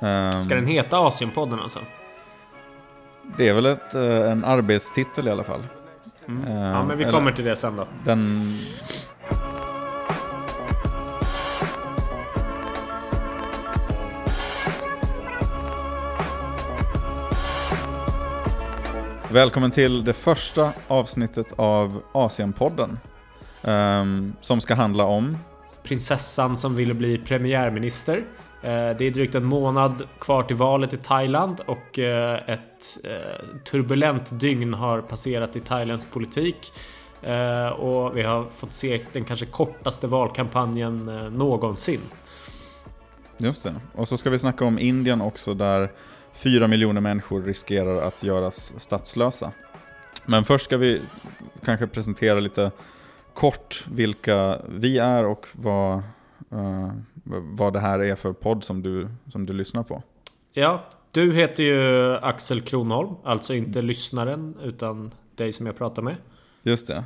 Ehm, Ska den heta Asienpodden alltså? Det är väl ett, eh, en arbetstitel i alla fall. Mm. Ehm, Ja, men vi eller- kommer till det sen då. Den... Välkommen till det första avsnittet av Asienpodden. ehm, som ska handla om... Prinsessan som ville bli premiärminister. Eh, det är drygt en månad kvar till valet i Thailand och eh, ett eh, turbulent dygn har passerat i thailändsk politik. Och vi har fått se den kanske kortaste valkampanjen någonsin. Just det. Och så ska vi snacka om Indien också där fyra miljoner människor riskerar att göras statslösa. Men först ska vi kanske presentera lite kort vilka vi är och vad, vad det här är för podd som du, som du lyssnar på. Ja, du heter ju Axel Kronholm, alltså inte lyssnaren utan dig som jag pratar med. Just det.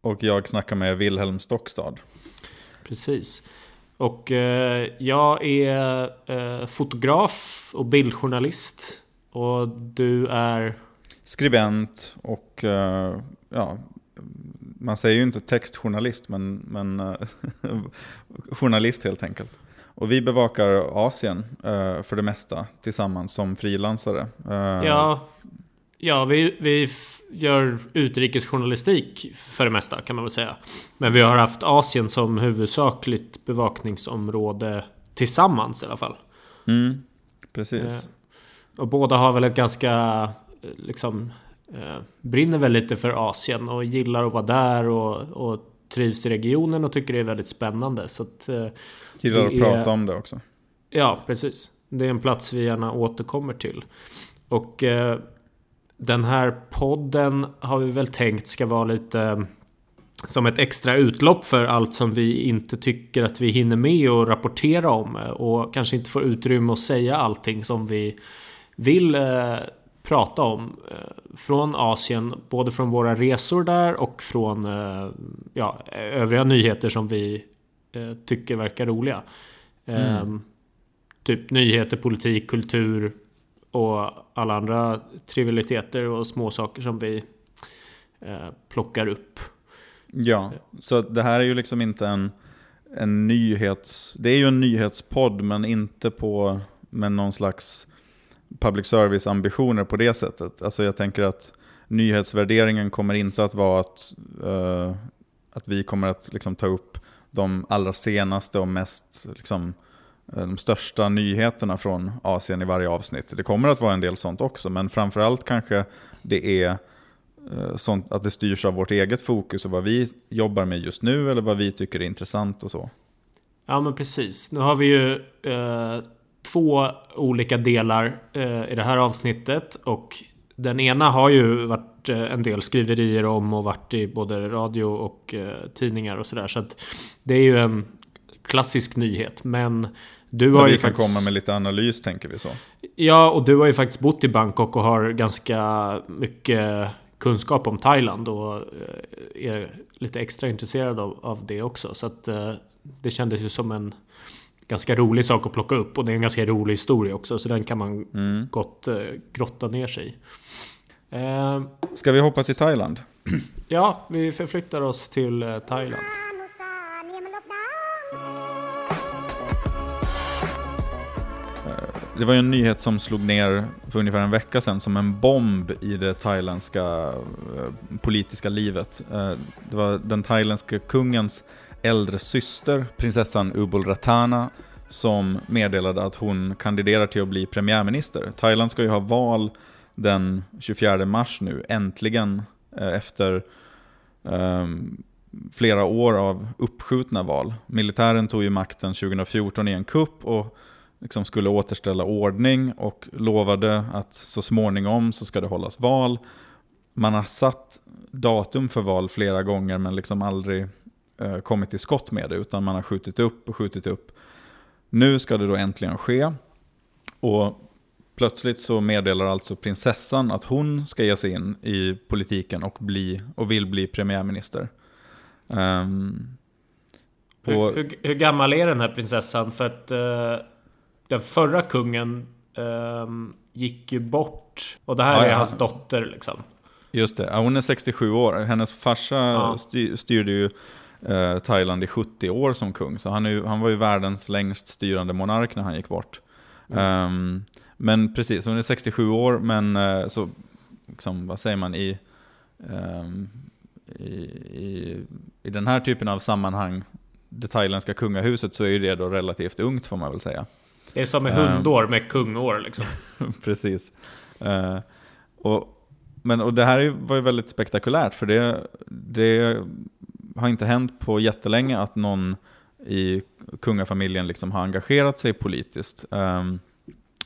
Och jag snackar med Wilhelm Stockstad. Precis. Och eh, jag är eh, fotograf och bildjournalist. Och du är... Skribent och eh, ja, man säger ju inte textjournalist men, men eh, journalist helt enkelt. Och vi bevakar Asien eh, för det mesta tillsammans som frilansare. Eh, Ja, ja vi, vi gör utrikesjournalistik för det mesta kan man väl säga. Men vi har haft Asien som huvudsakligt bevakningsområde tillsammans i alla fall. Mm, precis. Eh, Och båda har väl ett ganska, eh, liksom, brinner väl lite för Asien och gillar att vara där och, och trivs i regionen och tycker det är väldigt spännande. Så att, eh, Gillar att är- prata om det också. ja, precis. Det är en plats vi gärna återkommer till. Och eh, den här podden har vi väl tänkt ska vara lite eh, som ett extra utlopp för allt som vi inte tycker att vi hinner med och rapportera om. eh, Och kanske inte får utrymme att säga allting som vi vill eh, prata om. Eh, från Asien, både från våra resor där och från eh, ja, övriga nyheter som vi eh, tycker verkar roliga. Eh, Typ nyheter, politik, kultur och alla andra trivialiteter och små saker som vi plockar upp. Ja, så det här är ju liksom inte en, en nyhets... Det är ju en nyhetspodd men inte på med någon slags public service-ambitioner på det sättet. Alltså jag tänker att nyhetsvärderingen kommer inte att vara att, uh, att vi kommer att liksom ta upp de allra senaste och mest liksom, eh, de största nyheterna från Asien i varje avsnitt. Det kommer att vara en del sånt också, men framförallt kanske det är eh, sånt att det styrs av vårt eget fokus och vad vi jobbar med just nu eller vad vi tycker är intressant och så. Ja men precis. Nu har vi ju eh, två olika delar eh, i det här avsnittet. Och den ena har ju varit eh, en del skriverier om och varit i både radio och eh, tidningar och sådär. Så att det är ju en klassisk nyhet. Men du har vi ju kan faktiskt... komma med lite analys tänker vi så. Ja, och du har ju faktiskt bott i Bangkok och har ganska mycket kunskap om Thailand och eh, är lite extra intresserad av, av det också. Så att eh, det kändes ju som en ganska rolig sak att plocka upp och det är en ganska rolig historia också så den kan man mm. gott eh, grotta ner sig i. Eh, Ska vi hoppa till Thailand? Ja, vi förflyttar oss till eh, Thailand. Eh, det var ju en nyhet som slog ner för ungefär en vecka sedan som en bomb i det thailändska eh, politiska livet. Eh, det var den thailändska kungens äldre syster, prinsessan Ubul Ratana, som meddelade att hon kandiderar till att bli premiärminister. Thailand ska ju ha val den 24 mars nu, äntligen, eh, efter um, flera år av uppskjutna val. Militären tog ju makten 2014 i en kupp och liksom skulle återställa ordning och lovade att så småningom så ska det hållas val. Man har satt datum för val flera gånger men liksom aldrig eh, kommit till skott med det utan man har skjutit upp och skjutit upp. Nu ska det då äntligen ske och plötsligt så meddelar alltså prinsessan att hon ska ge sig in i politiken och, bli, och vill bli premiärminister. Hur, och- hur, hur gammal är den här prinsessan? För att eh, den förra kungen ehm, gick ju bort. Och det här Ja, är ja. hans dotter liksom. Just det, ja, hon är 67 år. Hennes farsa styr, styrde ju eh, Thailand i 70 år som kung. Så han, är han var ju världens längst styrande monark när han gick bort. Ehm, men precis, hon är 67 år, men eh, så, liksom, vad säger man, i, ehm, i, i, i den här typen av sammanhang, det thailändska kungahuset, så är ju det då relativt ungt får man väl säga. Det är som med hundår med kungår liksom. Precis. Eh, och, men, och det här var ju väldigt spektakulärt, för det, det har inte hänt på jättelänge att någon i kungafamiljen liksom har engagerat sig politiskt. Ehm,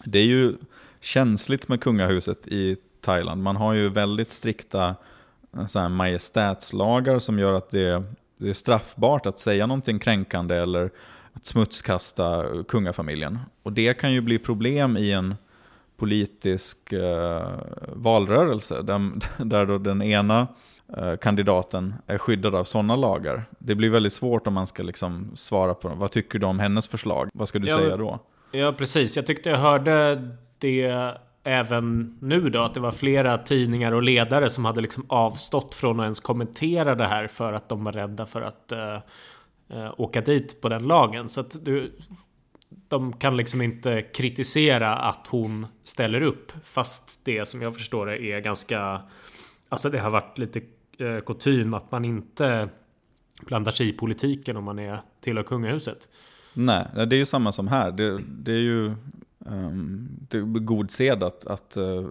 det är ju känsligt med kungahuset i Thailand. Man har ju väldigt strikta eh, så här, majestätslagar som gör att det, det är straffbart att säga någonting kränkande eller att smutskasta kungafamiljen. Och det kan ju bli problem i en politisk eh, valrörelse där, där då den ena eh, kandidaten är skyddad av sådana lagar. Det blir väldigt svårt om man ska liksom svara på vad tycker du om hennes förslag? Vad ska du Ja, säga då? Ja, precis. Jag tyckte jag hörde det även nu då. Att det var flera tidningar och ledare som hade liksom avstått från att ens kommentera det här för att de var rädda för att eh, eh, åka dit på den lagen. Så att du, de kan liksom inte kritisera att hon ställer upp. Fast det som jag förstår det är ganska... Alltså det har varit lite eh, kutym att man inte blandar sig i politiken om man är tillhör kungahuset. Nej, det är ju samma som här. Det, det är ju ehm, det är god sed att, att eh,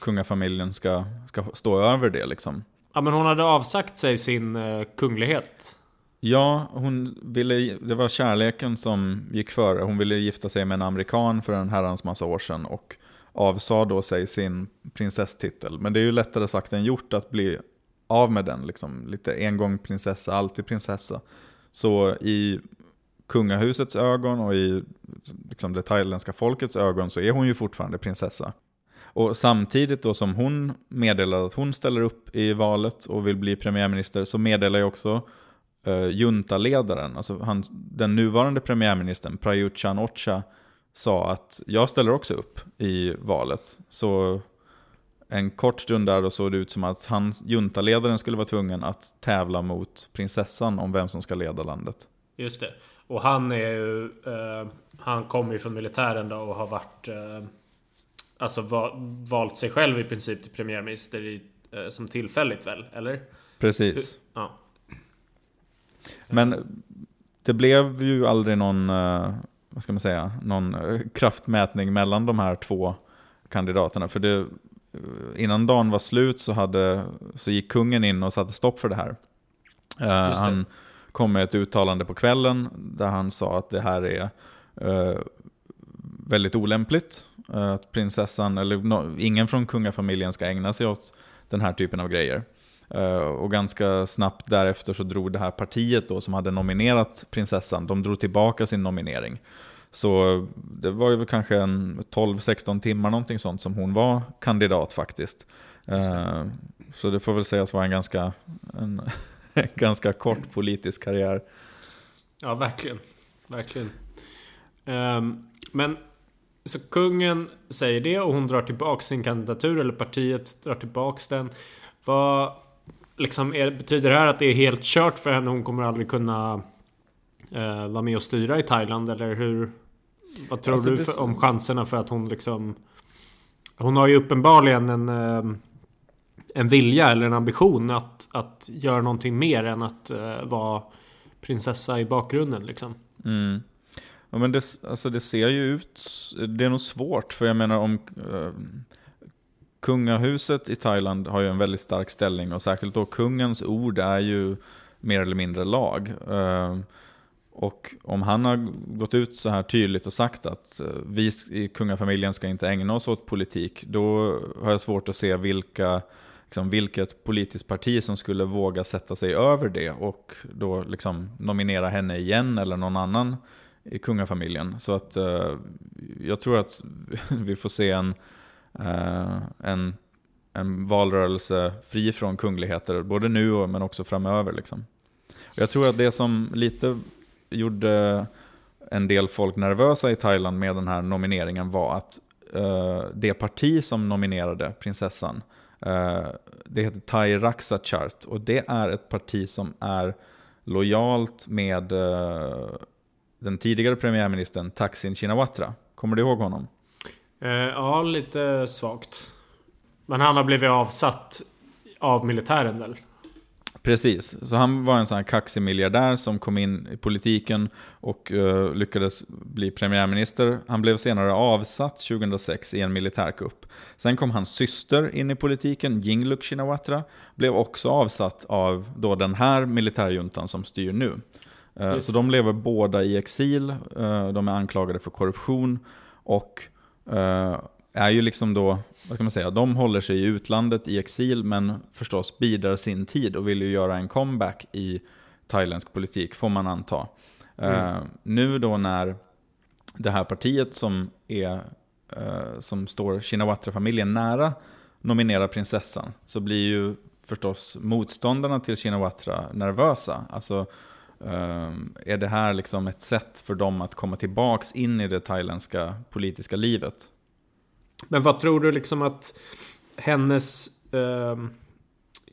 kungafamiljen ska, ska stå över det. Liksom. Ja men hon hade avsagt sig sin uh, kunglighet. Ja, hon ville, det var kärleken som gick före. Hon ville gifta sig med en amerikan för en herrans massa år sedan och avsade då sig sin prinsesstitel. Men det är ju lättare sagt än gjort att bli av med den. Liksom. Lite en gång prinsessa, alltid prinsessa. Så i kungahusets ögon och i liksom, det thailändska folkets ögon så är hon ju fortfarande prinsessa. Och samtidigt då som hon meddelar att hon ställer upp i valet och vill bli premiärminister så meddelar ju också eh, juntaledaren, alltså han, den nuvarande premiärministern Prayut Chan-Ocha sa att jag ställer också upp i valet. Så en kort stund där då såg det ut som att han, juntaledaren skulle vara tvungen att tävla mot prinsessan om vem som ska leda landet. Just det. Och han är ju... eh, han kommer ju från militären då och har varit... eh, alltså va, valt sig själv i princip till premiärminister i, eh, som tillfälligt väl? Eller? Precis. Ja. Men det blev ju aldrig någon, eh, vad ska man säga, någon eh, kraftmätning mellan de här två kandidaterna. För det, eh, innan dagen var slut så, hade, så gick kungen in och satte stopp för det här. Eh, det. Han kom med ett uttalande på kvällen där han sa att det här är väldigt olämpligt. Att prinsessan, eller ingen från kungafamiljen ska ägna sig åt den här typen av grejer. Eh, Och ganska snabbt därefter så drog det här partiet då som hade nominerat prinsessan, de drog tillbaka sin nominering. Så det var ju kanske en 12-16 timmar någonting sånt som hon var kandidat faktiskt. Eh, Så det får väl sägas vara en ganska, en, en ganska kort politisk karriär. Ja, verkligen. Verkligen. Ehm, men så kungen säger det och hon drar tillbaka sin kandidatur eller partiet drar tillbaka den. Vad liksom är, betyder det här att det är helt kört för henne? Hon kommer aldrig kunna eh, vara med och styra i Thailand eller hur? Vad tror Alltså, du för, om chanserna för att hon liksom... Hon har ju uppenbarligen en, eh, en vilja eller en ambition att, att göra någonting mer än att eh, vara prinsessa i bakgrunden liksom. Mm. Ja, men det, alltså det ser ju ut, det är nog svårt för jag menar om eh, kungahuset i Thailand har ju en väldigt stark ställning och särskilt då kungens ord är ju mer eller mindre lag. Ehm, och om han har gått ut så här tydligt och sagt att eh, vi i kungafamiljen ska inte ägna oss åt politik, då har jag svårt att se vilka, liksom, vilket politiskt parti som skulle våga sätta sig över det och då liksom nominera henne igen eller någon annan i kungafamiljen. Så att eh, jag tror att vi får se en, Eh, en, en valrörelse fri från kungligheter, både nu och, men också framöver. Liksom. Och jag tror att det som lite gjorde en del folk nervösa i Thailand med den här nomineringen var att uh, det parti som nominerade prinsessan, uh, det heter Thai Raksa Chart och det är ett parti som är lojalt med uh, den tidigare premiärministern Thaksin Shinawatra. Kommer du ihåg honom? Eh, ja, lite svagt. Men han har blivit avsatt av militären väl? Precis, så han var en sån här kaxig miljardär som kom in i politiken och uh, lyckades bli premiärminister. Han blev senare avsatt 2006 i en militärkupp. Sen kom hans syster in i politiken, Yingluck Shinawatra, blev också avsatt av då den här militärjuntan som styr nu. Uh, så de lever båda i exil, uh, de är anklagade för korruption och är ju liksom då, vad ska man säga, de håller sig i utlandet i exil men förstås bidrar sin tid och vill ju göra en comeback i thailändsk politik får man anta. Mm. Uh, nu då när det här partiet som, är, uh, som står Shinawatra-familjen nära nominerar prinsessan så blir ju förstås motståndarna till Shinawatra nervösa. Alltså, Ehm, är det här liksom ett sätt för dem att komma tillbaks in i det thailändska politiska livet? Men vad tror du liksom att hennes ehm,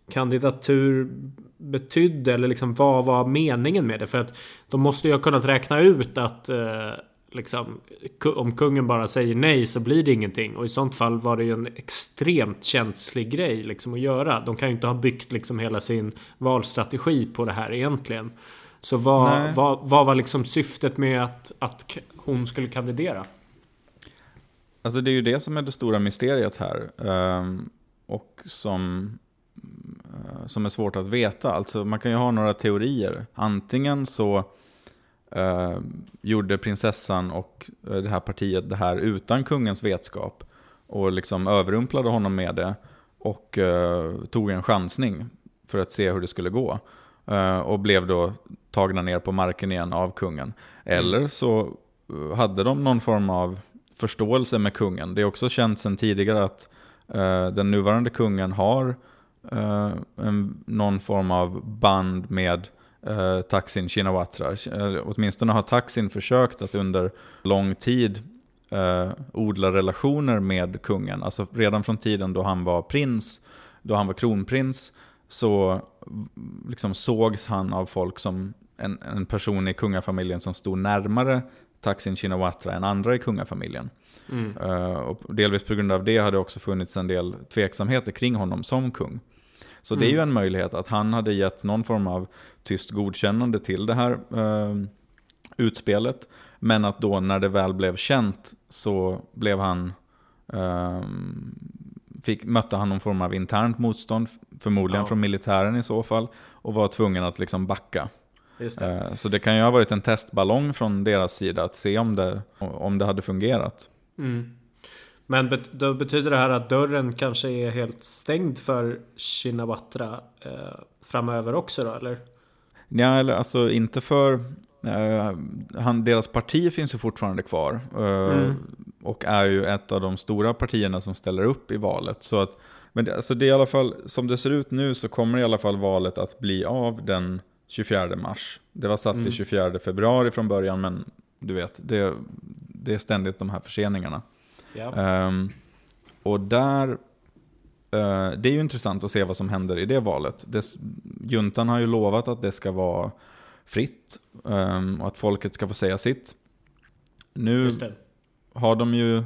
kandidatur betydde? Eller liksom vad var meningen med det? För att de måste ju ha kunnat räkna ut att eh, liksom, om kungen bara säger nej så blir det ingenting. Och i sånt fall var det ju en extremt känslig grej liksom, att göra. De kan ju inte ha byggt liksom, hela sin valstrategi på det här egentligen. Så vad, vad, vad var liksom syftet med att, att hon skulle kandidera? Alltså det är ju det som är det stora mysteriet här. Um, och som, uh, som är svårt att veta. Alltså man kan ju ha några teorier. Antingen så uh, gjorde prinsessan och uh, det här partiet det här utan kungens vetskap. Och liksom överrumplade honom med det. Och uh, tog en chansning för att se hur det skulle gå. och blev då tagna ner på marken igen av kungen. Mm. Eller så hade de någon form av förståelse med kungen. Det är också känt sedan tidigare att uh, den nuvarande kungen har uh, en, någon form av band med uh, Taksin Shinawatra. Uh, åtminstone har Taksin försökt att under lång tid uh, odla relationer med kungen. Alltså redan från tiden då han var prins, då han var kronprins, så liksom sågs han av folk som en, en person i kungafamiljen som stod närmare Taksin Shinawatra än andra i kungafamiljen. Mm. Uh, och delvis på grund av det har det också funnits en del tveksamheter kring honom som kung. Så mm. det är ju mm. en möjlighet att han hade gett någon form av tyst godkännande till det här uh, utspelet. Men att då när det väl blev känt så blev han, uh, fick, mötte han någon form av internt motstånd, förmodligen ja. från militären i så fall, och var tvungen att liksom backa. Det. Så det kan ju ha varit en testballong från deras sida att se om det, om det hade fungerat. Mm. Men bet då betyder det här att dörren kanske är helt stängd för Shinawatra eh, framöver också då, eller? Ja, eller alltså inte för... Eh, han, deras parti finns ju fortfarande kvar. Eh, mm. Och är ju ett av de stora partierna som ställer upp i valet. Så att, men det, alltså det är i alla fall, som det ser ut nu så kommer i alla fall valet att bli av den 24 mars. Det var satt mm. till 24 februari från början, men du vet, det, det är ständigt de här förseningarna. Ja. Um, och där, uh, det är ju intressant att se vad som händer i det valet. Des, juntan har ju lovat att det ska vara fritt um, och att folket ska få säga sitt. Nu har de ju,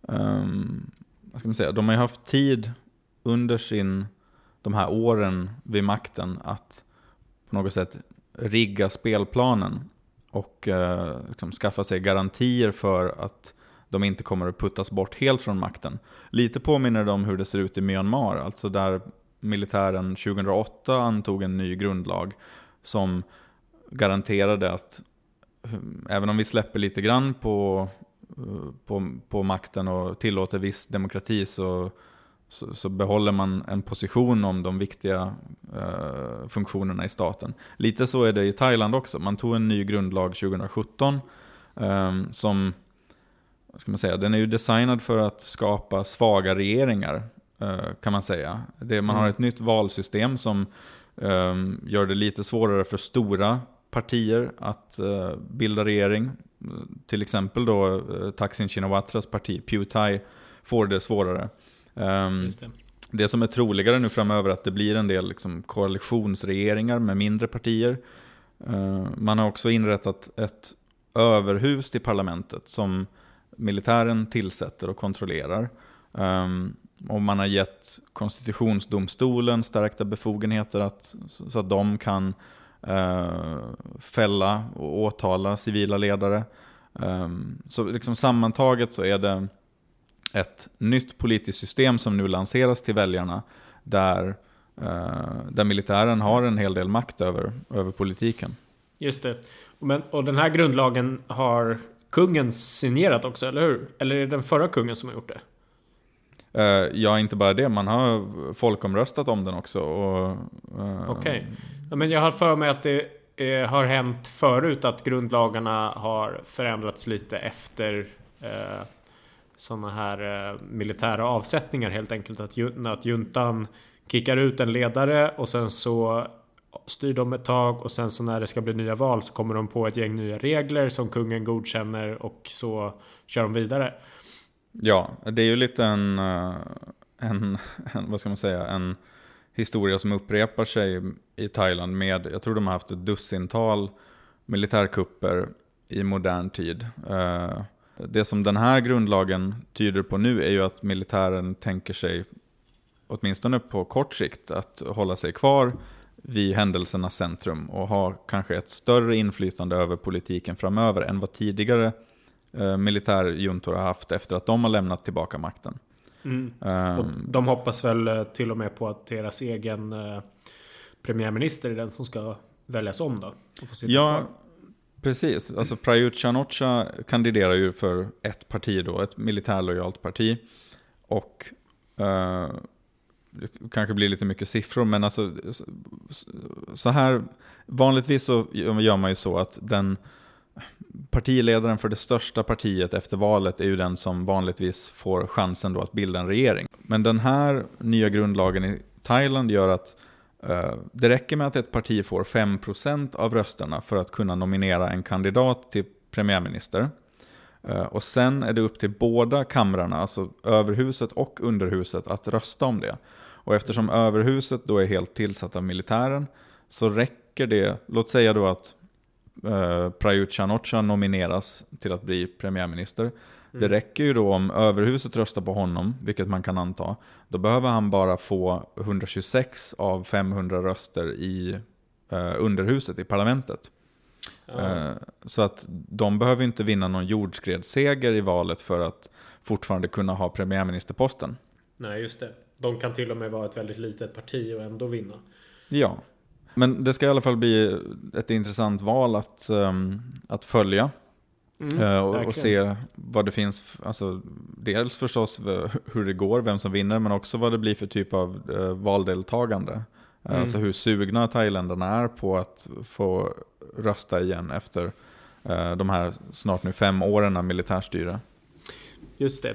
um, vad ska man säga, de har ju haft tid under sin, de här åren vid makten att på något sätt rigga spelplanen och eh, liksom skaffa sig garantier för att de inte kommer att puttas bort helt från makten. Lite påminner det om hur det ser ut i Myanmar, alltså där militären 2008 antog en ny grundlag som garanterade att eh, även om vi släpper lite grann på, eh, på, på makten och tillåter viss demokrati så så, så, behåller man en position om de viktiga uh, funktionerna i staten. Lite så är det i Thailand också. Man tog en ny grundlag 2017 um, ehm, som, ska man säga, den är ju designad för att skapa svaga regeringar uh, kan man säga. Det, man mm. har ett nytt valsystem som um, gör det lite svårare för stora partier att eh, bilda regering. Till exempel då eh, Thaksin Shinawatras parti, Pewtai, får det svårare. Um, det. det som är troligare nu framöver är att det blir en del liksom, koalitionsregeringar med mindre partier. Eh, man har också inrättat ett överhus till parlamentet som militären tillsätter och kontrollerar. Um, och man har gett konstitutionsdomstolen stärkta befogenheter att, så att de kan uh, fälla och åtala civila ledare. Um, så liksom sammantaget så är det ett nytt politiskt system som nu lanseras till väljarna där, uh, där militären har en hel del makt över, över politiken. Just det. Men, och den här grundlagen har kungen signerat också, eller hur? Eller är det den förra kungen som har gjort det? Uh, ja, inte bara det. Man har folkomröstat om den också. och, uh, Okej. Okay. Ja, men jag har för mig att det eh, har hänt förut att grundlagarna har förändrats lite efter eh, sådana här eh, militära avsättningar helt enkelt. Att, att juntan kickar ut en ledare och sen så styr de ett tag och sen så när det ska bli nya val så kommer de på ett gäng nya regler som kungen godkänner och så kör de vidare. Ja, det är ju lite en, eh, en, en, vad ska man säga, en historia som upprepar sig i Thailand med, jag tror de har haft ett dussintal militärkupper i modern tid. Eh, det som den här grundlagen tyder på nu är ju att militären tänker sig, åtminstone på kort sikt, att hålla sig kvar vid händelsernas centrum och ha kanske ett större inflytande över politiken framöver än vad tidigare eh, militärjuntor har haft efter att de har lämnat tillbaka makten. Mm. Um, de hoppas väl eh, till och med på att deras egen eh, premiärminister är den som ska väljas om då? ja, kvar precis. Alltså Prayut Chan kandiderar ju för ett parti då, ett militärlojalt parti. Och eh, det kanske blir lite mycket siffror, men alltså så här, vanligtvis så gör man ju så att den partiledaren för det största partiet efter valet är ju den som vanligtvis får chansen då att bilda en regering. Men den här nya grundlagen i Thailand gör att Eh, det räcker med att ett parti får 5% av rösterna för att kunna nominera en kandidat till premiärminister. Eh, och sen är det upp till båda kamrarna, alltså överhuset och underhuset, att rösta om det. Och eftersom överhuset då är helt tillsatt av militären så räcker det, låt säga då att eh, Prayut chan nomineras till att bli premiärminister. Mm. Det räcker ju då om överhuset röstar på honom, vilket man kan anta. Då behöver han bara få 126 av 500 röster i eh, underhuset, i parlamentet. Mm. så att de behöver inte vinna någon jordskredsseger i valet för att fortfarande kunna ha premiärministerposten. Nej, just det. De kan till och med vara ett väldigt litet parti och ändå vinna. Ja, men det ska i alla fall bli ett intressant val att, um, att följa. Mm, uh, och, och, se vad det finns, alltså, dels förstås hur det går, vem som vinner, men också vad det blir för typ av uh, valdeltagande. Uh, mm. Alltså hur sugna thailändarna är på att få rösta igen efter de här snart nu fem åren av militärstyre. Just det.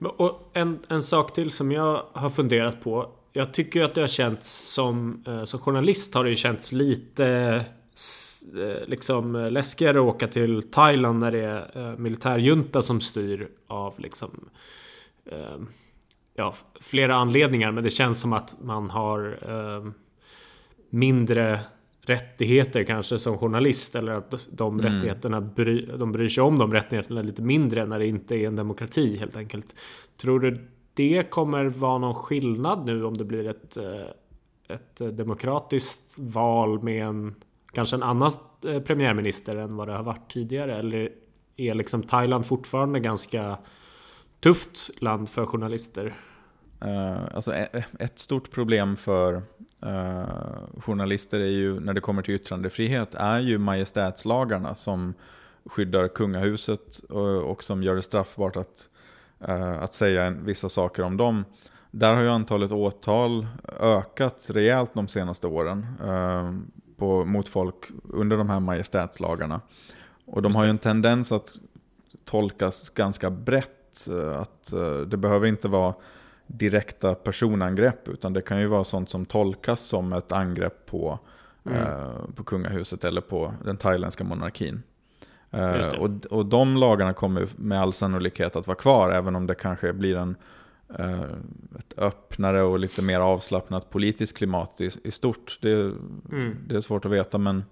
Och en, en sak till som jag har funderat på. Jag tycker att det har känts som, eh, som journalist har det ju känts lite eh, liksom läskigare att åka till Thailand när det är eh, militärjunta som styr av liksom ja, flera anledningar. Men det känns som att man har mindre rättigheter kanske som journalist eller att de mm. rättigheterna bry, de bryr sig om de rättigheterna lite mindre när det inte är en demokrati helt enkelt. Tror du det kommer vara någon skillnad nu om det blir ett, eh, ett demokratiskt val med en kanske en annan eh, premiärminister än vad det har varit tidigare? Eller är liksom Thailand fortfarande ganska tufft land för journalister? Uh, alltså e-, e-, ett stort problem för uh, journalister är ju, när det kommer till yttrandefrihet, är ju majestätslagarna som skyddar kungahuset och, och som gör det straffbart att, uh, att säga vissa saker om dem. Där har ju antalet åtal ökat rejält de senaste åren uh, på, mot folk under de här majestätslagarna. Och de har ju en tendens att tolkas ganska brett. Att det behöver inte vara direkta personangrepp utan det kan ju vara sånt som tolkas som ett angrepp på Mm. eh, på kungahuset eller på den thailändska monarkin. Eh, och, och de lagarna kommer med all sannolikhet att vara kvar, även om det kanske blir en, eh, ett öppnare och lite mer avslappnat politiskt klimat i, i stort. Det, Mm. det är svårt att veta, men,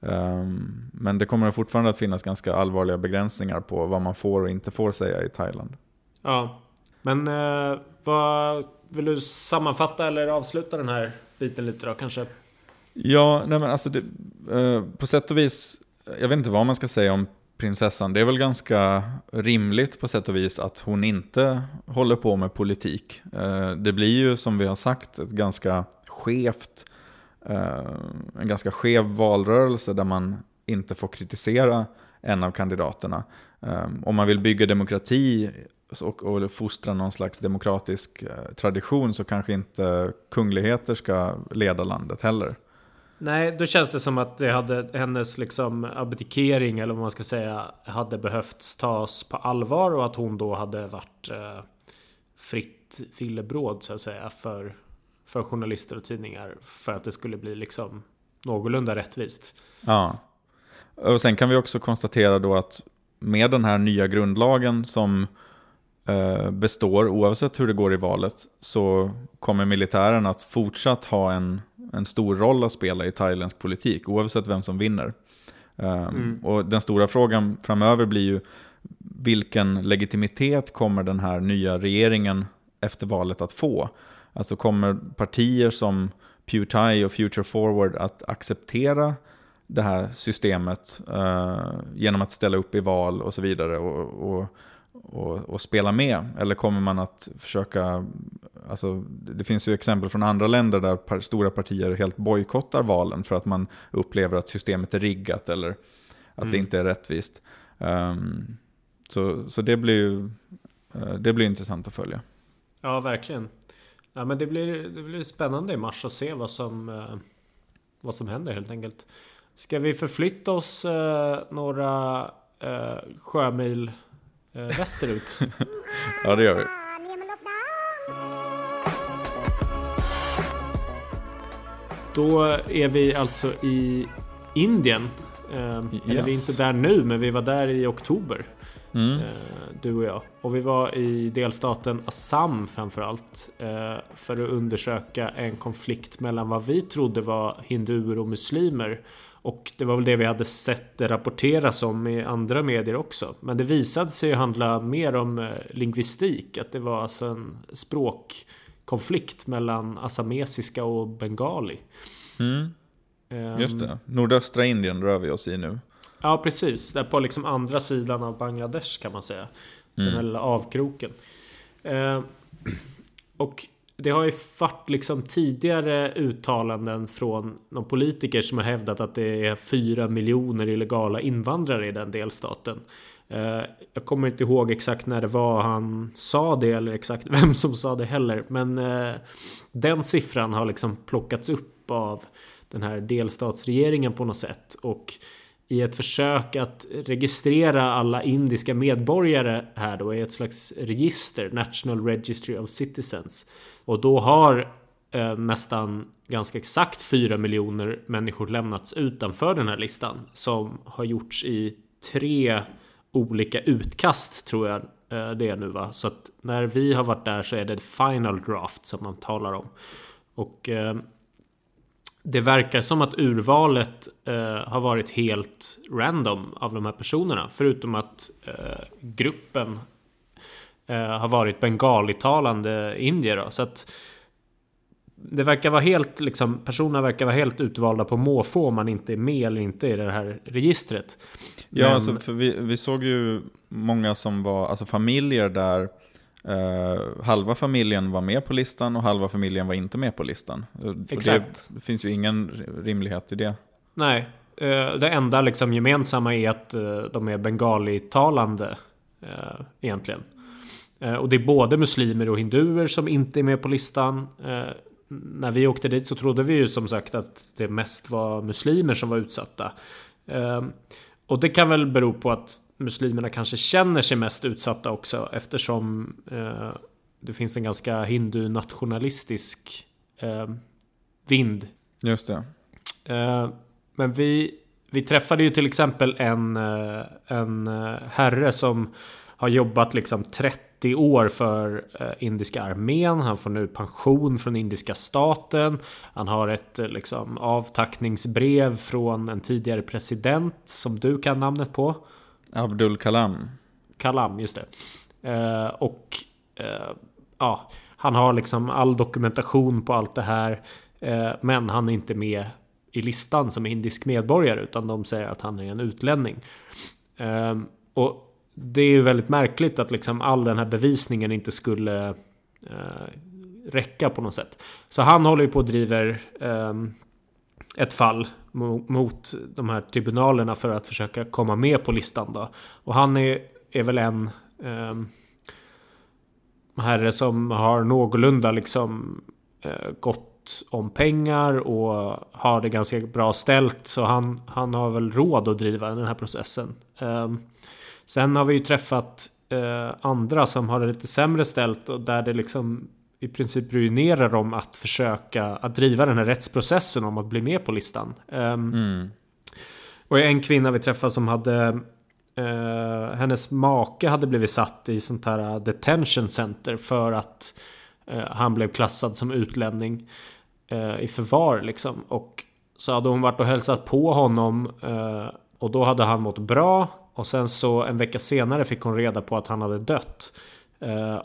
ehm, men det kommer fortfarande att finnas ganska allvarliga begränsningar på vad man får och inte får säga i Thailand. Ja. Men eh, vad vill du sammanfatta eller avsluta den här biten lite då kanske? Ja, nej men alltså det, eh, på sätt och vis, jag vet inte vad man ska säga om prinsessan. Det är väl ganska rimligt på sätt och vis att hon inte håller på med politik. Eh, det blir ju som vi har sagt ett ganska skevt, eh, en ganska skev valrörelse där man inte får kritisera en av kandidaterna. Eh, om man vill bygga demokrati och, och fostra någon slags demokratisk tradition så kanske inte kungligheter ska leda landet heller. Nej, då känns det som att det hade, hennes liksom abdikering eller vad man ska säga hade behövts tas på allvar och att hon då hade varit eh, fritt villebråd så att säga för, för journalister och tidningar för att det skulle bli liksom någorlunda rättvist. Ja. Och sen kan vi också konstatera då att med den här nya grundlagen som eh, består oavsett hur det går i valet så kommer militären att fortsatt ha en, en stor roll att spela i thailändsk politik oavsett vem som vinner. Eh, Och den stora frågan framöver blir ju vilken legitimitet kommer den här nya regeringen efter valet att få? Alltså kommer partier som Pew Thai och Future Forward att acceptera det här systemet eh, genom att ställa upp i val och så vidare och, och, och, och spela med? Eller kommer man att försöka, alltså det finns ju exempel från andra länder där par, stora partier helt bojkottar valen för att man upplever att systemet är riggat eller att det Mm. inte är rättvist. Ehm, så, så det blir ju eh, det blir intressant att följa. Ja, verkligen. Ja, men det blir, det blir spännande i mars att se vad som, eh, vad som händer helt enkelt. Ska vi förflytta oss eh, några sjömil Eh, västerut. ja, det gör vi. Då är vi alltså i Indien. Yes. Eller vi är inte där nu, men vi var där i oktober. Mm. Eh, du och jag. Och vi var i delstaten Assam framförallt. Eh, för att undersöka en konflikt mellan vad vi trodde var hinduer och muslimer. Och det var väl det vi hade sett det rapporteras om i andra medier också. Men det visade sig ju handla mer om eh, lingvistik. Att det var alltså en språkkonflikt mellan assamesiska och bengali. Mm. Ehm, Just det. Nordöstra Indien rör vi oss i nu. Ja, precis. Där på liksom andra sidan av Bangladesh kan man säga. Den här lilla avkroken. Eh, och det har ju varit liksom tidigare uttalanden från någon politiker som har hävdat att det är fyra miljoner illegala invandrare i den delstaten. Eh, jag kommer inte ihåg exakt när det var han sa det eller exakt vem som sa det heller. Men eh, den siffran har liksom plockats upp av den här delstatsregeringen på något sätt. Och i ett försök att registrera alla indiska medborgare här då i ett slags register, National Registry of Citizens. Och då har eh, nästan ganska exakt 4 miljoner människor lämnats utanför den här listan som har gjorts i tre olika utkast tror jag eh, det är nu va. Så att när vi har varit där så är det final draft som man talar om. Och eh, det verkar som att urvalet eh, har varit helt random av de här personerna. Förutom att eh, gruppen eh, har varit bengalitalande indier. Då. Så att det verkar vara helt, liksom, personerna verkar vara helt utvalda på måfå om man inte är med eller inte i det här registret. Ja, Men- alltså, för vi, vi såg ju många som var, alltså familjer där eh, halva familjen var med på listan och halva familjen var inte med på listan. Och Exakt. Det, finns ju ingen rimlighet i det. Nej, eh, det enda liksom gemensamma är att eh, de är bengalitalande eh, egentligen. Eh, Och det är både muslimer och hinduer som inte är med på listan. Eh, När vi åkte dit så trodde vi ju som sagt att det mest var muslimer som var utsatta. Eh, Och det kan väl bero på att muslimerna kanske känner sig mest utsatta också eftersom eh, det finns en ganska hindu-nationalistisk eh, vind Just det. Eh, men vi, vi träffade ju till exempel en, eh, en eh, herre som har jobbat liksom 30 år för eh, indiska armén. Han får nu pension från indiska staten. Han har ett liksom, avtackningsbrev från en tidigare president som du kan namnet på. Abdul Kalam. Kalam, just det. Eh, och eh, ja, han har liksom all dokumentation på allt det här. Eh, men han är inte med i listan som indisk medborgare utan de säger att han är en utlänning. Eh, och det är ju väldigt märkligt att liksom all den här bevisningen inte skulle eh, räcka på något sätt. Så han håller ju på och driver eh, ett fall mot de här tribunalerna för att försöka komma med på listan då. Och han är, är väl en eh, herre som har någorlunda liksom eh, gott om pengar och har det ganska bra ställt. Så han, han har väl råd att driva den här processen. Eh, Sen har vi ju träffat eh, andra som har det lite sämre ställt och där det liksom i princip ruinerar dem att försöka att driva den här rättsprocessen om att bli med på listan. Um, Mm. och en kvinna vi träffade som hade eh, hennes make hade blivit satt i sånt här detention center för att eh, han blev klassad som utlänning eh, i förvar liksom. Och så hade hon varit och hälsat på honom och då hade han mått bra. Och sen så en vecka senare fick hon reda på att han hade dött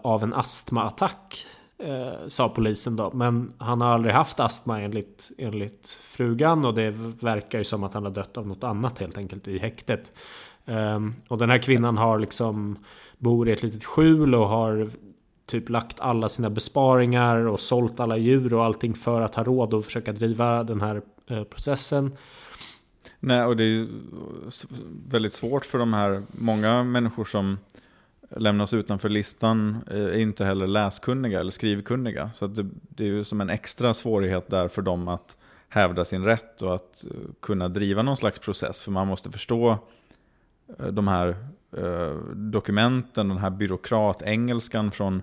av en astmaattack. Eh, sa polisen då. Men han har aldrig haft astma enligt, enligt frugan. Och det verkar ju som att han har dött av något annat helt enkelt i häktet. Eh, och den här kvinnan har liksom bor i ett litet skjul och har typ lagt alla sina besparingar och sålt alla djur och allting för att ha råd att försöka driva den här eh, processen. Nej, och det är ju väldigt svårt för de här, många människor som lämnas utanför listan eh, är inte heller läskunniga eller skrivkunniga. Så det, det är ju som en extra svårighet där för dem att hävda sin rätt och att eh, kunna driva någon slags process. För man måste förstå eh, de här eh, dokumenten, den här byråkratengelskan från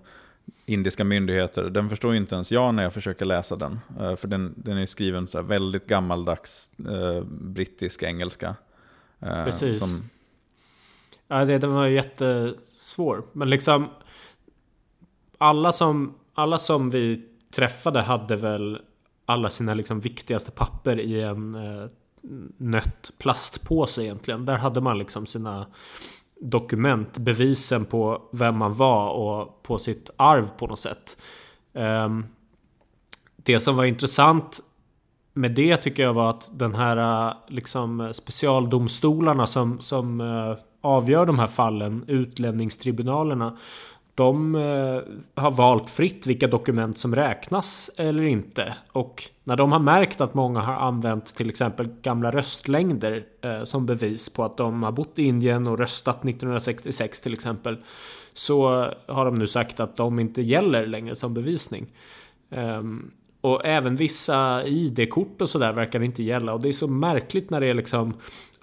indiska myndigheter. Den förstår ju inte ens jag när jag försöker läsa den. Eh, För den, den är skriven så här väldigt gammaldags eh, brittisk engelska. Precis. Som, Ja, det, den var jättesvår. Men liksom alla som, alla som vi träffade hade väl alla sina liksom viktigaste papper i en eh, nött plastpåse egentligen. Där hade man liksom sina dokument, bevisen på vem man var och på sitt arv på något sätt. Um, det som var intressant med det tycker jag var att den här eh, liksom specialdomstolarna som, som eh, avgör de här fallen, utlänningstribunalerna. De eh, har valt fritt vilka dokument som räknas eller inte. Och när de har märkt att många har använt till exempel gamla röstlängder eh, som bevis på att de har bott i Indien och röstat 1966 till exempel. Så har de nu sagt att de inte gäller längre som bevisning. Ehm, och även vissa ID-kort och sådär verkar inte gälla. Och det är så märkligt när det är liksom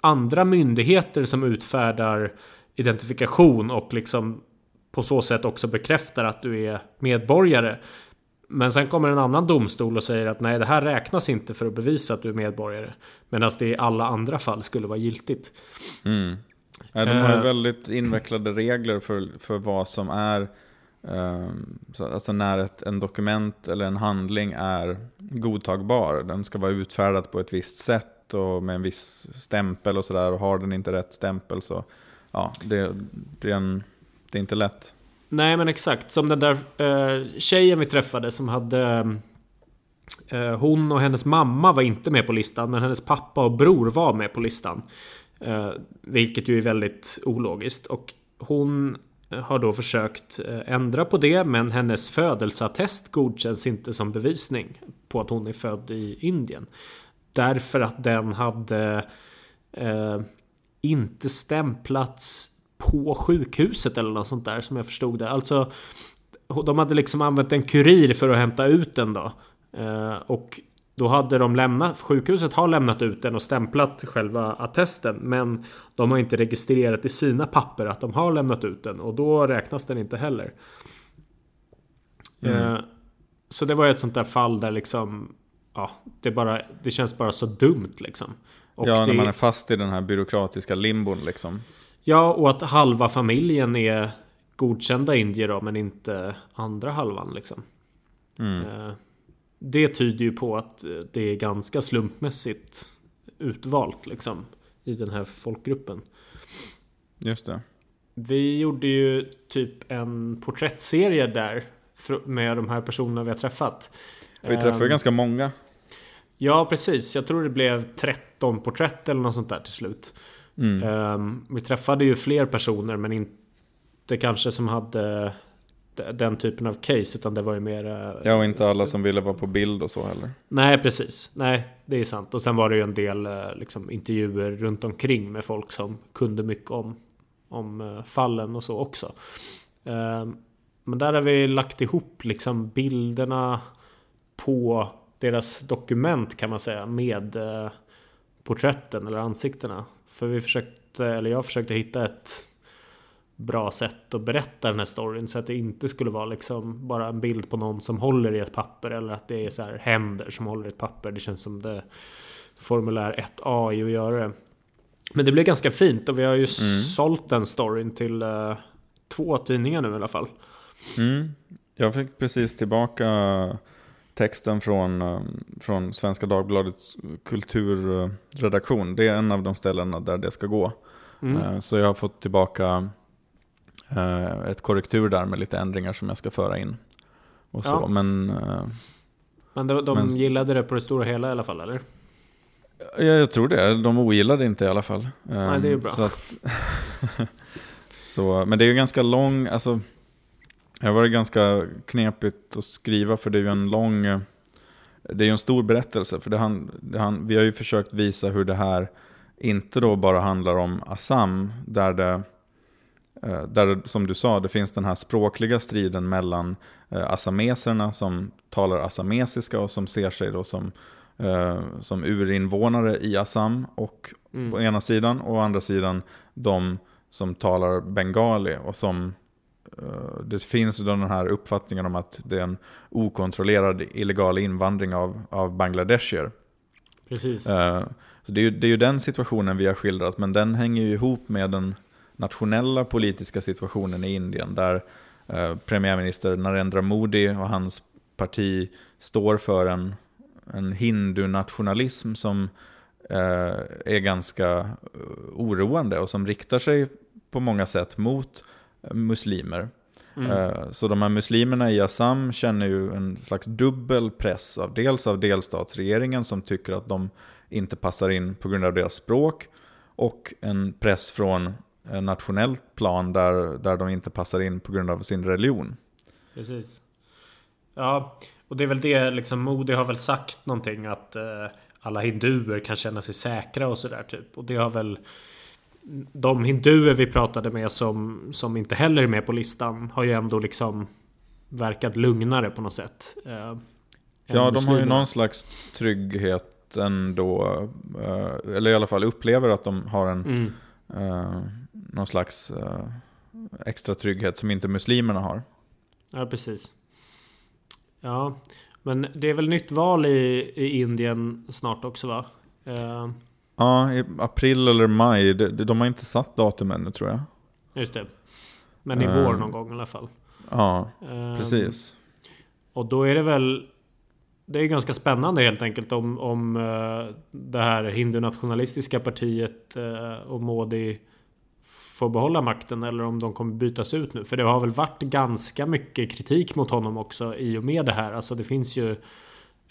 andra myndigheter som utfärdar identifikation och liksom på så sätt också bekräftar att du är medborgare. Men sen kommer en annan domstol och säger att nej, det här räknas inte för att bevisa att du är medborgare. Medan det i alla andra fall skulle vara giltigt. mm. ja, de har ju Eh. väldigt invecklade regler för, för vad som är så, alltså när ett en dokument eller en handling är godtagbar. Den ska vara utfärdad på ett visst sätt och med en viss stämpel och sådär. Och har den inte rätt stämpel så ja, det, det, är, en, det är inte lätt. Nej men exakt, som den där eh, tjejen vi träffade som hade eh, Hon och hennes mamma var inte med på listan men hennes pappa och bror var med på listan. Eh, vilket ju är väldigt ologiskt. Och hon har då försökt eh, ändra på det men hennes födelseattest godkänns inte som bevisning på att hon är född i Indien. Därför att den hade eh, inte stämplats på sjukhuset eller något sånt där som jag förstod det. Alltså de hade liksom använt en kurir för att hämta ut den då. Eh, och då hade de lämnat, sjukhuset har lämnat ut den och stämplat själva attesten. Men de har inte registrerat i sina papper att de har lämnat ut den. Och då räknas den inte heller. Mm. Eh, så det var ett sånt där fall där liksom ja, det, bara, det känns bara så dumt liksom. Och ja, det, när man är fast i den här byråkratiska limbon liksom. Ja, och att halva familjen är godkända indier då, men inte andra halvan liksom. Mm. Eh, Det tyder ju på att eh, det är ganska slumpmässigt utvalt liksom i den här folkgruppen. Just det. Vi gjorde ju typ en porträttserie där med de här personerna vi har träffat. Vi träffar ju Ehm, ganska många. Ja, precis. Jag tror det blev 13 porträtt eller något sånt där till slut. Mm. Ehm, vi träffade ju fler personer men inte kanske som hade den typen av case utan det var ju mer... eh, Ja, och inte alla som ville vara på bild och så heller. Nej, precis. Nej, det är sant. Och sen var det ju en del eh, liksom, intervjuer runt omkring med folk som kunde mycket om, om eh, fallen och så också. Ehm, Men där har vi lagt ihop liksom bilderna på deras dokument kan man säga med eh, porträtten eller ansiktena. För vi försökte, eller jag försökte hitta ett bra sätt att berätta den här storyn så att det inte skulle vara liksom bara en bild på någon som håller i ett papper eller att det är så här händer som håller i ett papper. Det känns som det formulär 1A i att göra det. Men det blev ganska fint och vi har ju sålt den storyn till eh, två tidningar nu i alla fall. Mm. Jag fick precis tillbaka texten från, eh, från Svenska Dagbladets kulturredaktion. Det är en av de ställena där det ska gå. Mm. Eh, Så jag har fått tillbaka eh, ett korrektur där med lite ändringar som jag ska föra in. Och så. Ja. Men eh, Men de, de Men- gillade det på det stora hela i alla fall eller? ja, jag tror det. De ogillade inte i alla fall. Nej, det är ju bra. Så att, så, men det är ju ganska lång, alltså. Det har varit ganska knepigt att skriva för det är ju en lång, eh, det är ju en stor berättelse. För det han, det han, vi har ju försökt visa hur det här inte då bara handlar om Assam, där det, eh, där som du sa, det finns den här språkliga striden mellan eh, assameserna som talar assamesiska och som ser sig då som, som urinvånare i Assam och Mm. på ena sidan och å andra sidan de som talar bengali och som det finns då den här uppfattningen om att det är en okontrollerad illegal invandring av, av bangladeshier. Precis. Eh, Så det är, ju, det är ju den situationen vi har skildrat, men den hänger ju ihop med den nationella politiska situationen i Indien, där eh, premiärminister Narendra Modi och hans parti står för en, en hindu-nationalism som eh, är ganska eh, oroande och som riktar sig på många sätt mot eh, muslimer. Mm. Eh, Så de här muslimerna i Assam känner ju en slags dubbel press av dels av delstatsregeringen som tycker att de inte passar in på grund av deras språk och en press från eh, nationellt plan där, där de inte passar in på grund av sin religion. Precis. Ja, och det är väl det liksom Modi har väl sagt någonting att eh, alla hinduer kan känna sig säkra och sådär typ. Och det har väl de hinduer vi pratade med som, som inte heller är med på listan har ju ändå liksom verkat lugnare på något sätt. Eh, Ja, de har ju någon slags trygghet ändå, eh, eller i alla fall upplever att de har en Mm. eh, någon slags eh, extra trygghet som inte muslimerna har. Ja, precis. Ja, men det är väl nytt val i, i Indien snart också va? Ja, i april eller maj, de, de har inte satt datum ännu tror jag. just det. Men i Eh. vår någon gång i alla fall. Ja, Eh, precis. Och då är det väl Det är ganska spännande helt enkelt om, om eh, det här hindunationalistiska partiet och Modi får behålla makten eller om de kommer bytas ut nu. För det har väl varit ganska mycket kritik mot honom också i och med det här. Alltså det finns ju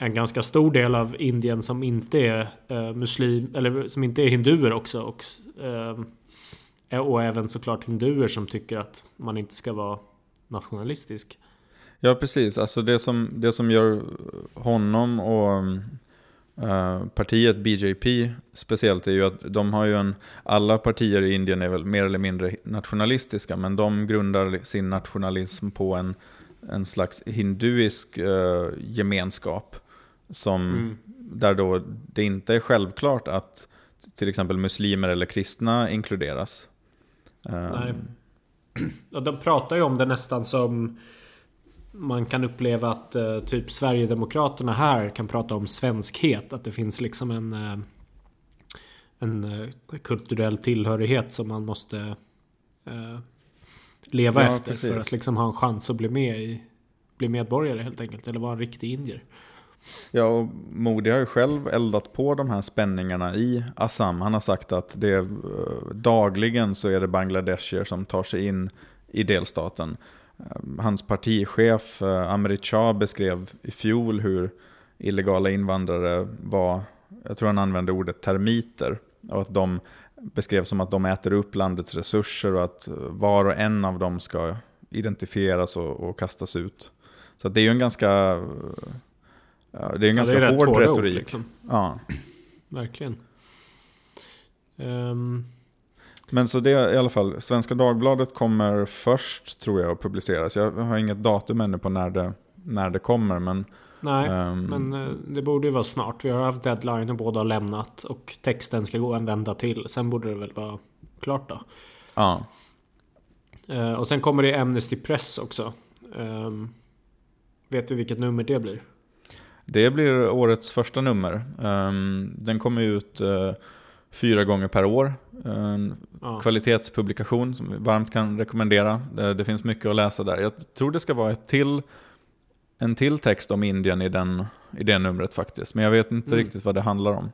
en ganska stor del av Indien som inte är eh, muslim eller som inte är hinduer också. Och, eh, och även såklart hinduer som tycker att man inte ska vara nationalistisk. Ja, precis. Alltså det som, det som gör honom och eh, partiet BJP speciellt är ju att de har ju en, alla partier i Indien är väl mer eller mindre nationalistiska, men de grundar sin nationalism på en, en slags hinduisk uh, gemenskap. Som, Mm. Där då det inte är självklart att till exempel muslimer eller kristna inkluderas. Eh, Nej. Och de pratar ju om det nästan som man kan uppleva att eh, typ Sverigedemokraterna här kan prata om svenskhet. Att det finns liksom en, eh, en eh, kulturell tillhörighet som man måste leva Ja, efter precis. för att liksom ha en chans att bli med i bli medborgare helt enkelt. Eller vara en riktig indier. Ja, och Modi har ju själv eldat på de här spänningarna i Assam. Han har sagt att det eh, dagligen så är det bangladeshier som tar sig in i delstaten. Eh, hans partichef eh, Amrit Shah beskrev i fjol hur illegala invandrare var, jag tror han använde ordet termiter, och att de beskrevs som att de äter upp landets resurser och att var och en av dem ska identifieras och, och kastas ut. Så det är ju en ganska, ja, det är en ganska Ja, är hård hårda ord, retorik. liksom. Ja. Verkligen. Ehm, Men så det i alla fall, Svenska Dagbladet kommer först tror jag att publiceras. Jag har inget datum ännu på när det, när det kommer. Men, nej, ehm, men eh, det borde ju vara snart. Vi har haft deadline och båda har lämnat. Och texten ska gå en vända till. Sen borde det väl vara klart då. ja. Eh, och sen kommer det Amnesty Press också. Ehm, vet du vilket nummer det blir? Det blir årets första nummer. Ehm, den kommer ut eh, fyra gånger per år. En Ja. kvalitetspublikation som vi varmt kan rekommendera. Det, det finns mycket att läsa där. Jag tror det ska vara ett till, en till text om Indien i, den, i det numret faktiskt. Men jag vet inte Mm. riktigt vad det handlar om.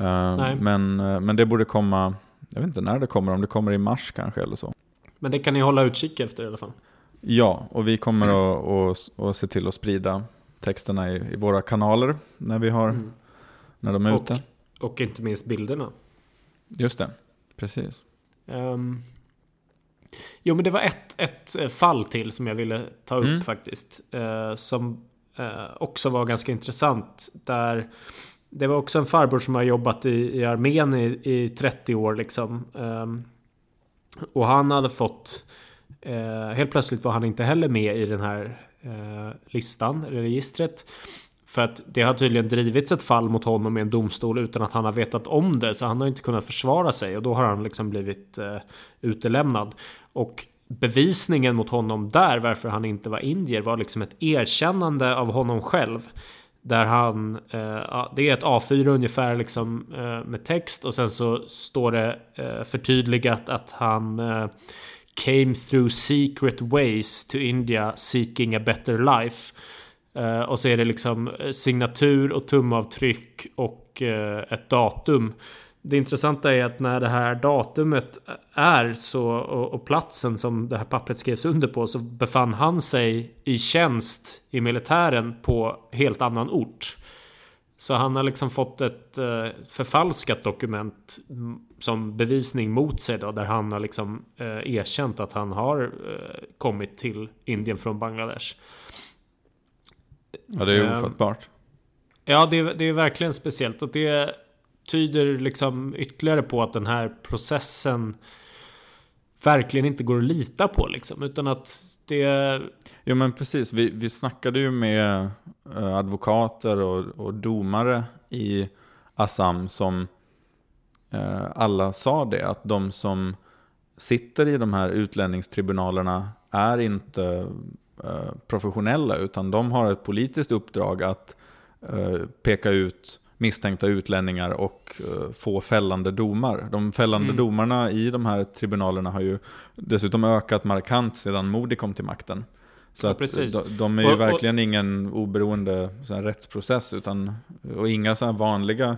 Ehm, Nej. men, eh, men det borde komma, jag vet inte när det kommer, om det kommer i mars kanske eller så. Men det kan ni hålla utkik efter i alla fall. Ja, och vi kommer att, att, att se till att sprida texterna i, i våra kanaler när, vi har, Mm. när de är Och- ute. Och inte minst bilderna. Just det, precis. Ehm, jo men det var ett, ett eh, fall till som jag ville ta upp Mm. faktiskt. eh, som eh, också var ganska intressant. Där det var också en farbror som har jobbat i, i armén i, i 30 år liksom. Ehm, och han hade fått... Eh, helt plötsligt var han inte heller med i den här Eh, listan, eller registret. För att det har tydligen drivits ett fall mot honom i en domstol utan att han har vetat om det. Så han har inte kunnat försvara sig och då har han liksom blivit eh, utelämnad. Och bevisningen mot honom där, varför han inte var indier, var liksom ett erkännande av honom själv. Där han, eh, det är ett A4 ungefär liksom eh, med text och sen så står det eh, förtydligat att han eh, came through secret ways to India seeking a better life. Uh, och så är det liksom eh, signatur och tumavtryck och uh, ett datum. Det intressanta är att när det här datumet är så och, och platsen som det här pappret skrevs under på så befann han sig i tjänst i militären på helt annan ort. Så han har liksom fått ett eh, förfalskat dokument som bevisning mot sig då, där han har liksom eh, erkänt att han har eh, kommit till Indien från Bangladesh. Ja, det är Ehm, ofattbart. Ja, det, är- det är verkligen speciellt och det tyder liksom ytterligare på att den här processen verkligen inte går att lita på liksom, utan att det... Jo men precis, vi, vi snackade ju med eh, advokater och, och domare i Assam som eh, alla sa det, att de som sitter i de här utlänningstribunalerna är inte eh, professionella, utan de har ett politiskt uppdrag att eh, peka ut misstänkta utlänningar och eh, få fällande domar. De fällande Mm. domarna i de här tribunalerna har ju dessutom ökat markant sedan Modi kom till makten. Så Ja, att de, de är ju Och- och- verkligen ingen oberoende så rättsprocess utan, och inga så här vanliga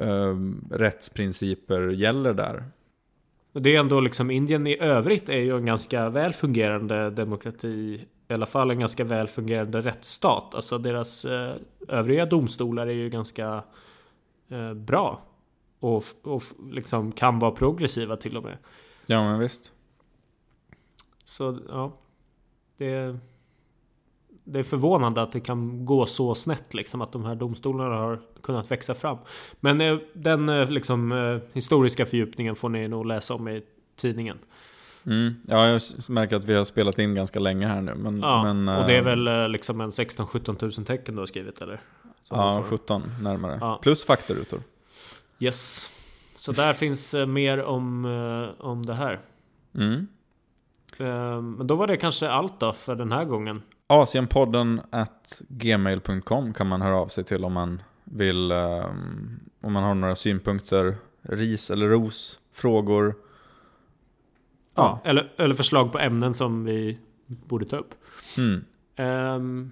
eh, rättsprinciper gäller där. Det är ändå liksom Indien i övrigt är ju en ganska väl fungerande demokrati. I alla fall en ganska väl fungerande rättsstat. Alltså deras eh, övriga domstolar är ju ganska eh, bra. Och, och liksom kan vara progressiva till och med. Ja men visst. Så ja. Det, det är förvånande att det kan gå så snett liksom. Att de här domstolarna har kunnat växa fram. Men eh, den eh, liksom eh, historiska fördjupningen får ni nog läsa om i tidningen. Mm. Ja, jag märker att vi har spelat in ganska länge här nu. Men, Ja, men, och det är eh, väl eh, liksom en 16-17 tusen tecken du har skrivit eller? Som Ja, du får. 17 närmare. Ja. Plus faktarutor. Yes. Så där finns eh, mer om, om det här. Mm. Men då var det kanske allt då för den här gången. Asienpodden at gmail.com kan man höra av sig till om man vill, om man har några synpunkter, ris eller ros, frågor. Ja, eller, eller förslag på ämnen som vi borde ta upp. Mm. Ehm,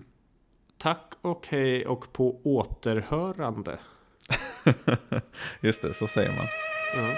tack och hej och på återhörande. Just det, så säger man. Ja.